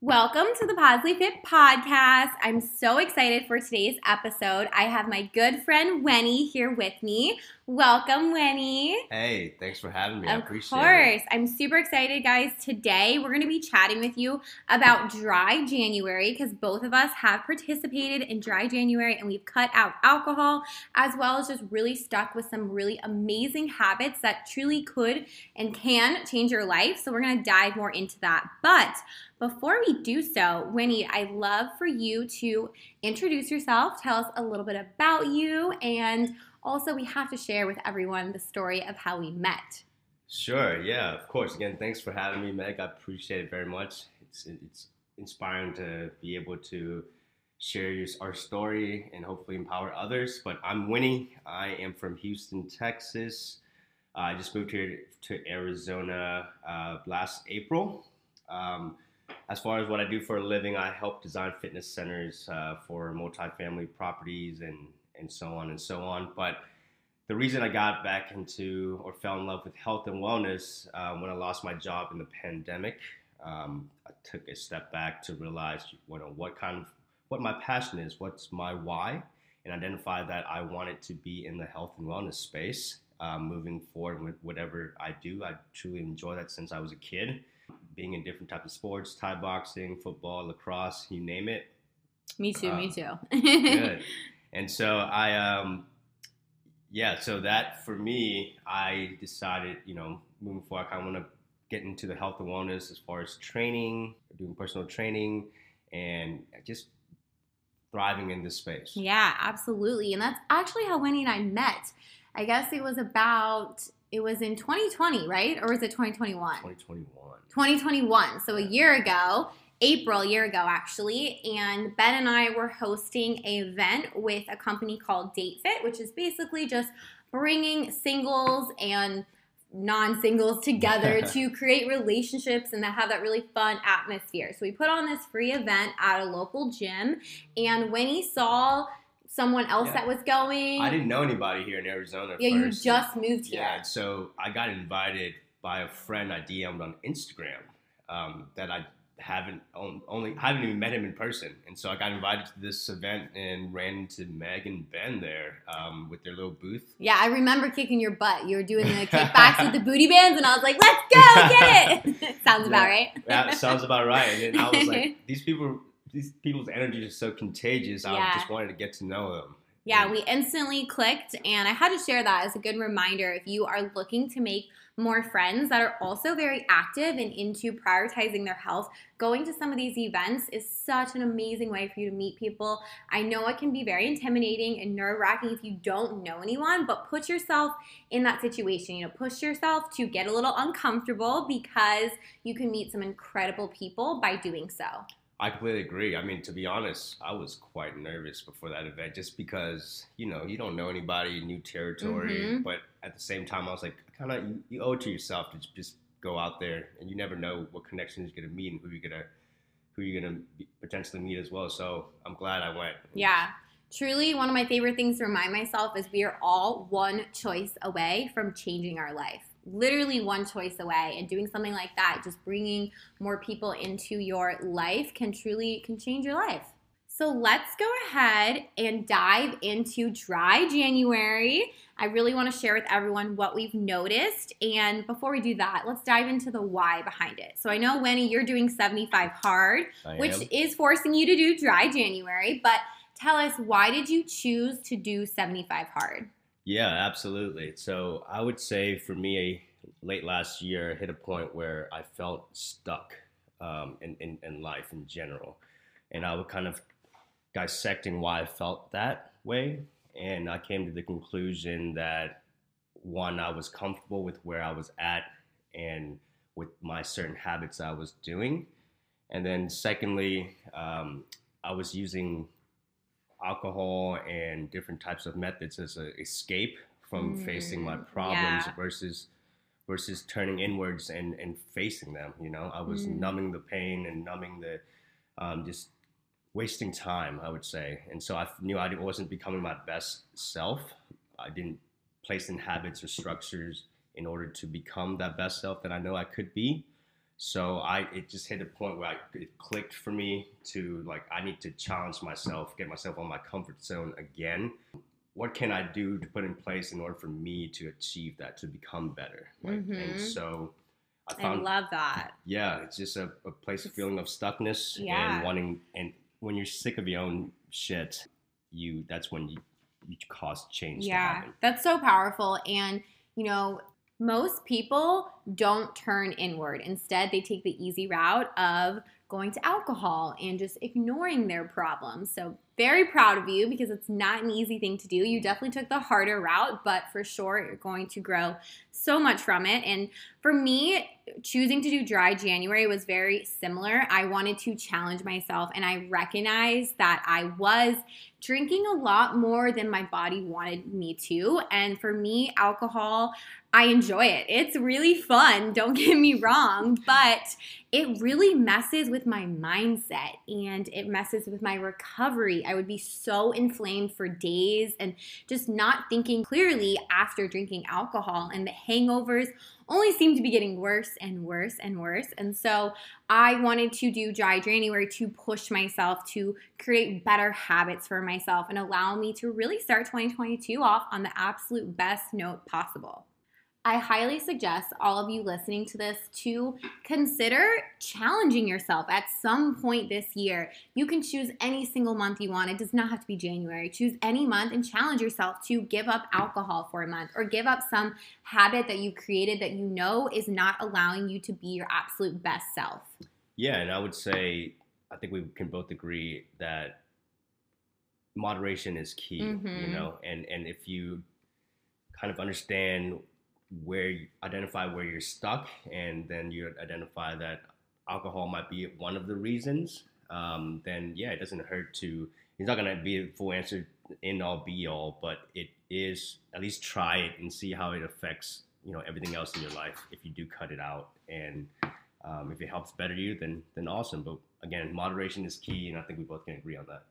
Welcome to the Positively Fit podcast. I'm so excited for today's episode. I have my good friend Winnie here with me. Welcome, Winnie. Hey, thanks for having me. Of I appreciate it. Of course. it. I'm super excited, guys. Today, we're going to be chatting with you about dry January because both of us have participated in dry January and we've cut out alcohol as well as just really stuck with some really amazing habits that truly could and can change your life. So, we're going to dive more into that. But before we do so, Winnie, I'd love for you to introduce yourself, tell us a little bit about you, and also we have to share with everyone the story of how we met. Sure, yeah, of course. Again, thanks for having me, Meg. I appreciate it very much. It's it's inspiring to be able to share your, our story and hopefully empower others. But I'm Winnie. I am from Houston, Texas. I just moved here to Arizona uh, last April. Um, as far as what I do for a living, I help design fitness centers uh, for multifamily properties and and so on and so on. But the reason I got back into or fell in love with health and wellness uh, when I lost my job in the pandemic, um, I took a step back to realize you know what kind of what my passion is, what's my why, and identify that I wanted to be in the health and wellness space. Um, moving forward with whatever I do, I truly enjoy that since I was a kid being in different types of sports, Thai boxing, football, lacrosse, you name it. Me too, Uh, me too. Good. And so I, um, yeah, so that for me, I decided, you know, moving forward, I kind of want to get into the health and wellness as far as training, doing personal training, and just thriving in this space. yeah, absolutely. And that's actually how Winnie and I met. I guess it was about, it was in 2020, right? Or was it 2021? 2021. 2021. So a year ago, April, a year ago actually, and Ben and I were hosting an event with a company called Date Fit, which is basically just bringing singles and non-singles together to create relationships and to have that really fun atmosphere. So we put on this free event at a local gym, and when he saw someone else Yeah. that was going, I didn't know anybody here in Arizona. yeah, you first. just moved here. Yeah, so I got invited by a friend I DM'd on Instagram um, that I haven't only haven't even met him in person, and so I got invited to this event and ran into Meg and Ben there um, with their little booth. Yeah, I remember kicking your butt. You were doing the kickbacks with the booty bands, and I was like, "Let's go, get it!" Sounds about right. yeah, sounds about right. And I was like, these people, these people's energy is so contagious. I Yeah. just wanted to get to know them. Yeah, we instantly clicked, and I had to share that as a good reminder. If you are looking to make more friends that are also very active and into prioritizing their health, going to some of these events is such an amazing way for you to meet people. I know it can be very intimidating and nerve wracking if you don't know anyone, but put yourself in that situation. You know, push yourself to get a little uncomfortable because you can meet some incredible people by doing so. I completely agree. I mean, to be honest, I was quite nervous before that event just because, you know, you don't know anybody, in new territory. Mhm. But at the same time, I was like, kind of, you, owe it to yourself to just go out there and you never know what connections you're to meet and who you're to who you're to potentially meet as well. So I'm glad I went. Yeah. Truly, one of my favorite things to remind myself is we are all one choice away from changing our life. Literally one choice away, and doing something like that, just bringing more people into your life, can truly can change your life. So let's go ahead and dive into dry January. I really want to share with everyone what we've noticed. And before we do that, let's dive into the why behind it. So I know, Winnie, you're doing 75 hard I which am. is forcing you to do dry January. But tell us, why did you choose to do 75 hard? Yeah, absolutely. So I would say for me, late last year, I hit a point where I felt stuck um, in, in, in life in general. And I was kind of dissecting why I felt that way. And I came to the conclusion that one, I was comfortable with where I was at and with my certain habits I was doing. And then secondly, um, I was using alcohol and different types of methods as an escape from facing my Mm, problems yeah. versus versus turning inwards and and facing them you know i was Mm. numbing the pain and numbing the um, just wasting time i would say and so i knew i wasn't becoming my best self i didn't place in habits or structures in order to become that best self that i know i could be So I it just hit a point where I, it clicked for me to like I need to challenge myself, get myself on my comfort zone again. What can I do to put in place in order for me to achieve that, to become better? Like, Mhm. And so I found, I love that. yeah, it's just a, a place of feeling of stuckness Yeah. and wanting and when you're sick of your own shit, you that's when you you cause change Yeah, that's so powerful. And, you know, most people don't turn inward. Instead, they take the easy route of going to alcohol and just ignoring their problems. So, very proud of you because it's not an easy thing to do. You definitely took the harder route, but for sure, you're going to grow so much from it. And for me, choosing to do dry January was very similar. I wanted to challenge myself, and I recognized that I was drinking a lot more than my body wanted me to. And for me, alcohol, I enjoy it. It's really fun, don't get me wrong, but it really messes with my mindset and it messes with my recovery. I would be so inflamed for days and just not thinking clearly after drinking alcohol, and the hangovers only seem to be getting worse and worse and worse. And so I wanted to do dry January to push myself to create better habits for myself and allow me to really start 2022 off on the absolute best note possible. I highly suggest all of you listening to this to consider challenging yourself at some point this year. You can choose any single month you want. It does not have to be January. Choose any month and challenge yourself to give up alcohol for a month or give up some habit that you've created that you know is not allowing you to be your absolute best self. Yeah, and I would say I think we can both agree that moderation is key, you Mhm. know, and and if you kind of understand where you identify where you're stuck, and then you identify that alcohol might be one of the reasons, um, then yeah, it doesn't hurt to. It's not gonna be a full answer in all be all, but it is at least try it and see how it affects you know everything else in your life if you do cut it out and um, if it helps better you then then awesome but again moderation is key and i think we both can agree on that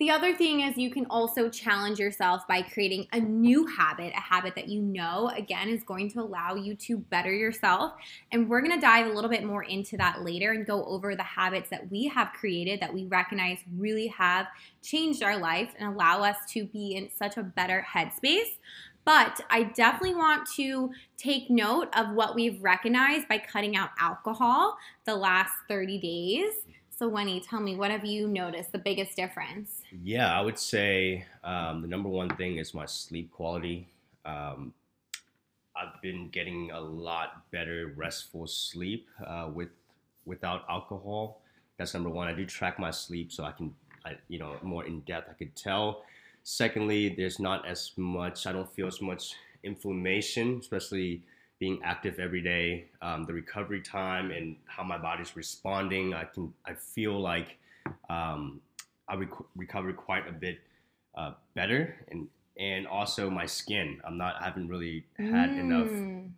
The other thing is you can also challenge yourself by creating a new habit, a habit that you know, again, is going to allow you to better yourself. And we're to dive a little bit more into that later and go over the habits that we have created that we recognize really have changed our life and allow us to be in such a better headspace. But I definitely want to take note of what we've recognized by cutting out alcohol the last 30 days. So, Winnie, tell me, what have you noticed the biggest difference? yeah i would say um, the number one thing is my sleep quality. Um, i've been getting a lot better restful sleep uh, with without alcohol. That's number one. I do track my sleep so i can I, you know more in depth i could tell. Secondly there's not as much i don't feel as much inflammation especially being active every day um, the recovery time and how my body's responding i can i feel like um, i rec- recovered quite a bit uh, better and and also my skin i'm not i haven't really had enough Mm.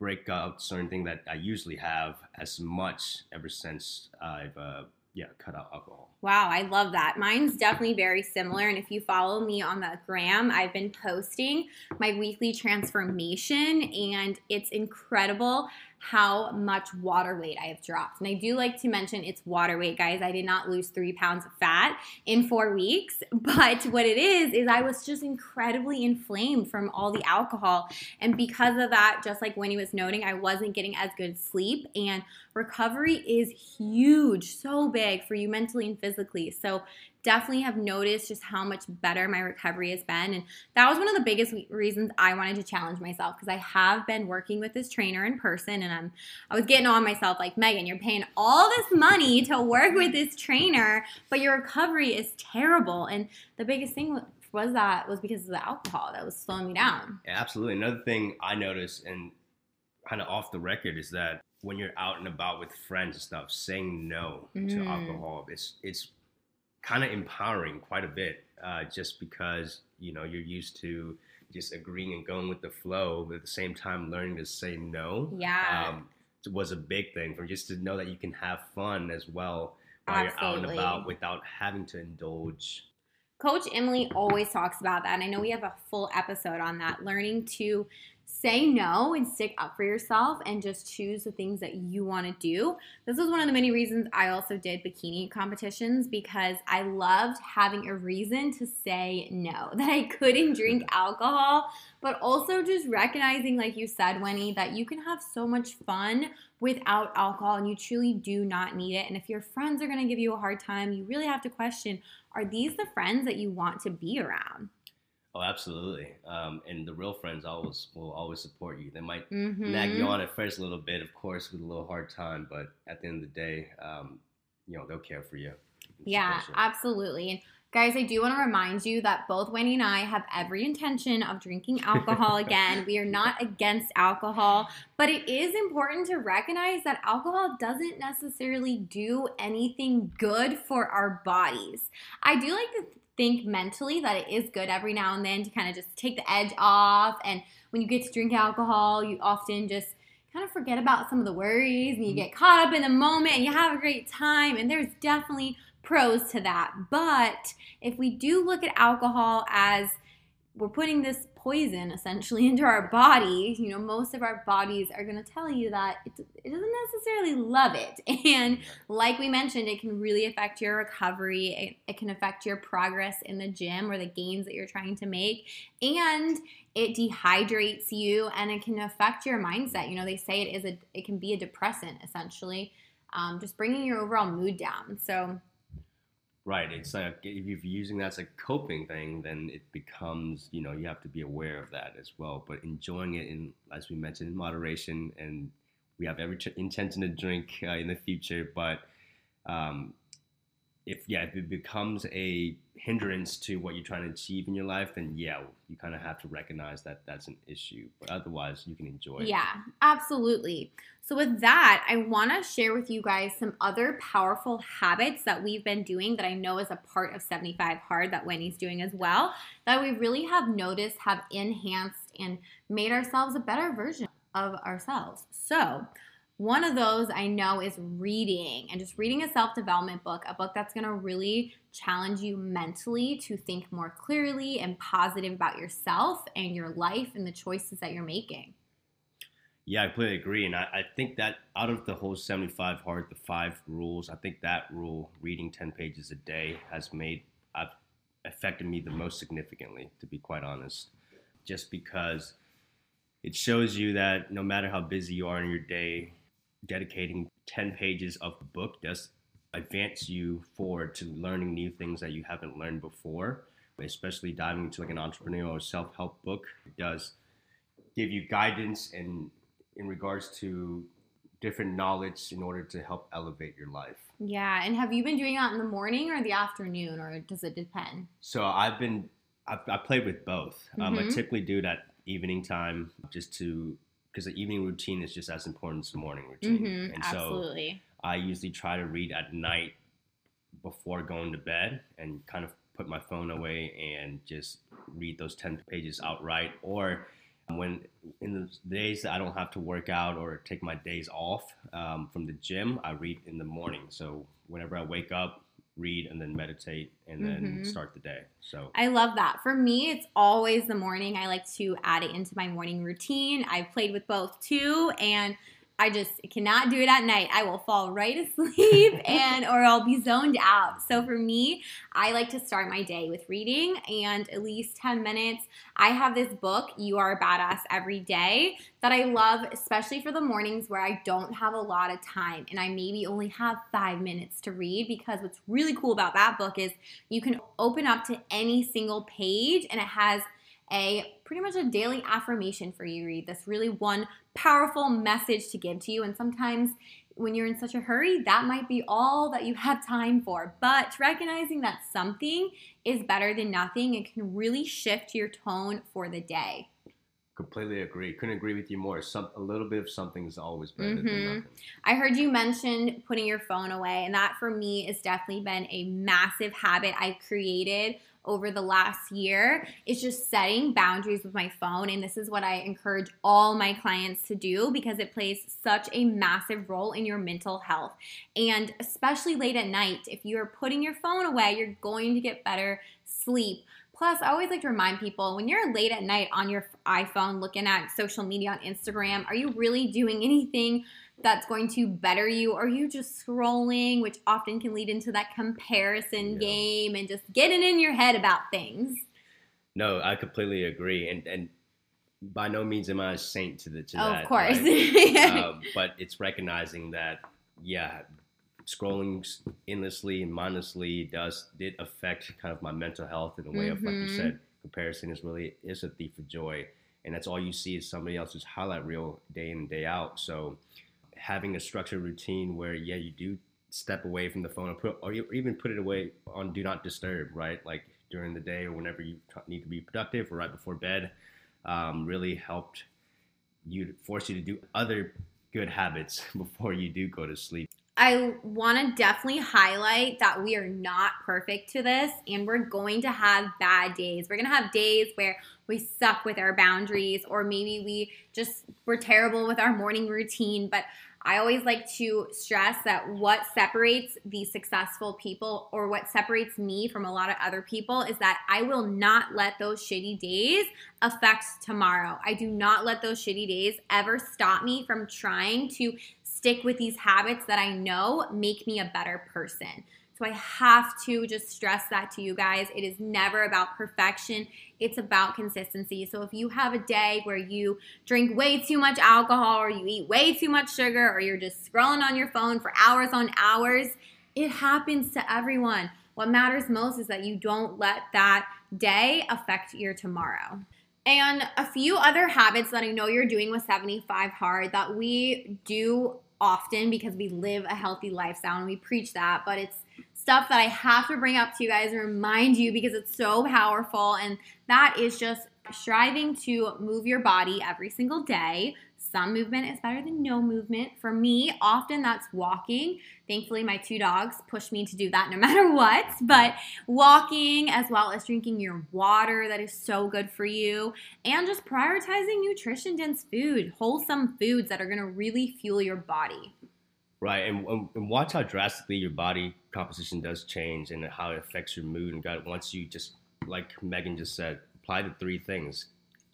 breakouts or anything that i usually have as much ever since i've uh, yeah cut out alcohol Wow, I love that. Mine's definitely very similar. And if you follow me on the gram, I've been posting my weekly transformation, and it's incredible how much water weight I have dropped. And I do like to mention it's water weight, guys. I did not lose three pounds of fat in four weeks. But what it is, is I was just incredibly inflamed from all the alcohol. And because of that, just like Winnie was noting, I wasn't getting as good sleep. And recovery is huge, so big for you mentally and physically. So definitely have noticed just how much better my recovery has been. And that was one of the biggest reasons I wanted to challenge myself because I have been working with this trainer in person and I'm I was getting on myself like, Megan, you're paying all this money to work with this trainer, but your recovery is terrible. And the biggest thing was that was because of the alcohol that was slowing me down. Yeah, absolutely. Another thing I noticed, and kind of off the record, is that when you're out and about with friends and stuff, saying no to Mm. alcohol, it's it's kind of empowering quite a bit. Uh, just because you know you're used to just agreeing and going with the flow, but at the same time learning to say no. Yeah. Um, was a big thing for just to know that you can have fun as well while you're out and about without having to indulge. Coach Emily always talks about that. And I know we have a full episode on that learning to say no and stick up for yourself and just choose the things that you want to do. This was one of the many reasons I also did bikini competitions because I loved having a reason to say no, that I couldn't drink alcohol, but also just recognizing, like you said, Winnie, that you can have so much fun without alcohol and you truly do not need it. And if your friends are going to give you a hard time, you really have to question are these the friends that you want to be around? Oh, absolutely. Um, and the real friends always will always support you. They might Mm-hmm. nag you on at first a little bit, of course, with a little hard time, but at the end of the day, um, you know, they'll care for you. Yeah, absolutely. And guys, I do want to remind you that both Winnie and I have every intention of drinking alcohol again. we are not against alcohol, but it is important to recognize that alcohol doesn't necessarily do anything good for our bodies. I do like to think mentally that it is good every now and then to kind of just take the edge off. And when you get to drink alcohol, you often just kind of forget about some of the worries and you mm-hmm. get caught up in the moment and you have a great time. And there's definitely pros to that. But if we do look at alcohol as we're putting this poison essentially into our body, you know, most of our bodies are going to tell you that it, it doesn't necessarily love it. And like we mentioned, it can really affect your recovery. It, it can affect your progress in the gym or the gains that you're trying to make. And it dehydrates you and it can affect your mindset. You know, they say it is a it can be a depressant essentially, um, just bringing your overall mood down. So Right. It's like if you're using that as a coping thing, then it becomes, you know, you have to be aware of that as well. But enjoying it in, as we mentioned, in moderation, and we have every intention to drink uh, in the future. But um, if yeah, if it becomes a hindrance to what you're trying to achieve in your life, then yeah, you kind of have to recognize that that's an issue. But otherwise, you can enjoy it. Yeah, absolutely. So, with that, I want to share with you guys some other powerful habits that we've been doing that I know is a part of 75 Hard that Winnie's doing as well, that we really have noticed have enhanced and made ourselves a better version of ourselves. So, one of those I know is reading and just reading a self development book, a book that's to really challenge you mentally to think more clearly and positive about yourself and your life and the choices that you're making. Yeah, I completely agree. And I, I think that out of the whole 75 hard, the five rules, I think that rule, reading 10 pages a day, has made, uh, affected me the most significantly, to be quite honest. Just because it shows you that no matter how busy you are in your day, dedicating 10 pages of a book does advance you forward to learning new things that you haven't learned before, especially diving into like an entrepreneurial self-help book. It does give you guidance and in regards to different knowledge in order to help elevate your life. Yeah, and have you been doing that in the morning or the afternoon, or does it depend? So I've been I've, I played with both. Um, I typically do it at evening time just to because the evening routine is just as important as the morning routine. Mm-hmm, and so absolutely. I usually try to read at night before going to bed and kind of put my phone away and just read those 10 pages outright or when in the days that I don't have to work out or take my days off um, from the gym, I read in the morning. So whenever I wake up, read and then meditate and then Mhm. start the day. So I love that. For me, it's always the morning. I like to add it into my morning routine. I've played with both too, and I just cannot do it at night. I will fall right asleep and or I'll be zoned out. So for me, I like to start my day with reading and at least 10 minutes. I have this book, You Are a Badass Every Day, that I love, especially for the mornings where I don't have a lot of time and I maybe only have five minutes to read. Because what's really cool about that book is you can open up to any single page and it has a pretty much a daily affirmation for you to read this really one powerful message to give to you and sometimes when you're in such a hurry that might be all that you have time for but recognizing that something is better than nothing it can really shift your tone for the day completely agree. Couldn't agree with you more. Some a little bit of something is always better than Mhm. nothing. I heard you mention putting your phone away, and that for me has definitely been a massive habit I've created over the last year. It's just setting boundaries with my phone, and this is what I encourage all my clients to do because it plays such a massive role in your mental health. And especially late at night, if you're putting your phone away, you're going to get better sleep. Plus, I always like to remind people when you're late at night on your iPhone looking at social media on Instagram, are you really doing anything that's going to better you? Or are you just scrolling, which often can lead into that comparison Yeah. game and just getting in your head about things? No, I completely agree, and and by no means am I a saint to the to Oh, that. of course. right? um, but it's recognizing that yeah, scrolling endlessly and mindlessly does did affect kind of my mental health in a way of like you said, comparison is really is a thief of joy, and that's all you see is somebody else's highlight reel day in and day out. So having a structured routine where yeah you do step away from the phone or put or even put it away on do not disturb right like during the day or whenever you need to be productive or right before bed um, really helped you force you to do other good habits before you do go to sleep I want to definitely highlight that we are not perfect to this and we're going to have bad days. We're going to have days where we suck with our boundaries or maybe we just we're terrible with our morning routine, but I always like to stress that what separates the successful people or what separates me from a lot of other people is that I will not let those shitty days affect tomorrow. I do not let those shitty days ever stop me from trying to stick with these habits that I know make me a better person. So I have to just stress that to you guys. It is never about perfection, it's about consistency. So if you have a day where you drink way too much alcohol or you eat way too much sugar or you're just scrolling on your phone for hours on hours, it happens to everyone. What matters most is that you don't let that day affect your tomorrow. And a few other habits that I know you're doing with 75 Hard that we do often because we live a healthy lifestyle and we preach that, but it's stuff that I have to bring up to you guys and remind you because it's so powerful. And that is just striving to move your body every single day. Some movement is better than no movement. For me, often that's walking. Thankfully, my two dogs push me to do that no matter what. But walking, as well as drinking your water, that is so good for you. And just prioritizing nutrition dense food, wholesome foods that are gonna really fuel your body. Right and, and- and watch how drastically your body composition does change and how it affects your mood and god once you just like megan just said apply the three things.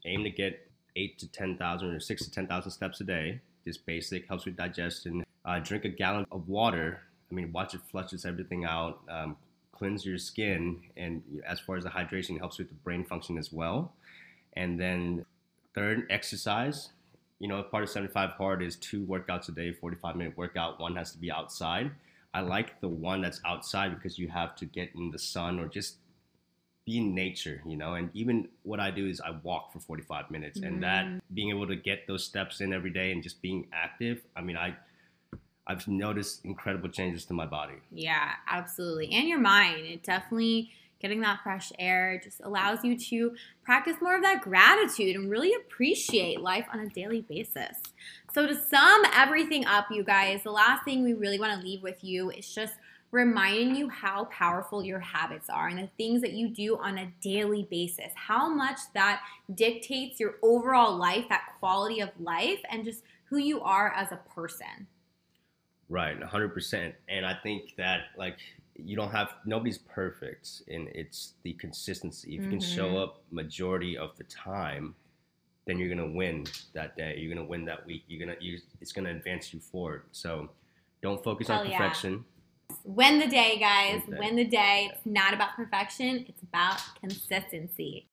Aim to get eight to ten thousand or six to ten thousand steps a day. Just basic helps with digestion. Uh, drink a gallon of water. I mean watch it flushes everything out um, cleanse your skin and as far as the hydration helps with the brain function as well. And then third exercise you know, part of 75 hard is two workouts a day, 45 minute workout. One has to be outside. I like the one that's outside because you have to get in the sun or just be in nature, you know. And even what I do is I walk for 45 minutes, and that mm-hmm. being able to get those steps in every day and just being active. I mean, I I've noticed incredible changes to my body. Yeah, absolutely. And your mind. It definitely getting that fresh air just allows you to practice more of that gratitude and really appreciate life on a daily basis. So to sum everything up, you guys, the last thing we really want to leave with you is just reminding you how powerful your habits are and the things that you do on a daily basis, how much that dictates your overall life, that quality of life, and just who you are as a person. Right, 100%. And I think that like you don't have nobody's perfect and it's the consistency. If you can show Mhm. up majority of the time, then you're going to win that day. You're going to win that week. You're going to you, it's going to advance you forward. So don't focus Hell on yeah. perfection. Win the day, guys. Win the day. Win the day. It's not about perfection, it's about consistency.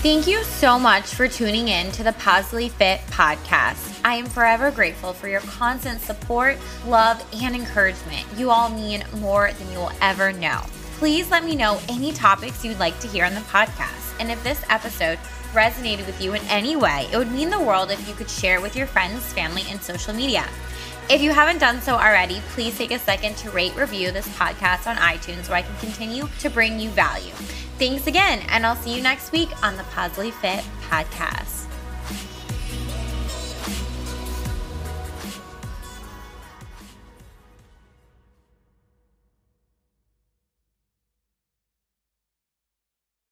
Thank you so much for tuning in to the Positively Fit podcast. I am forever grateful for your constant support, love, and encouragement. You all mean more than you will ever know. Please let me know any topics you'd like to hear on the podcast. And if this episode resonated with you in any way, it would mean the world if you could share it with your friends, family, and social media. If you haven't done so already, please take a second to rate, review this podcast on iTunes so I can continue to bring you value. Thanks again, and I'll see you next week on the Positively Fit podcast.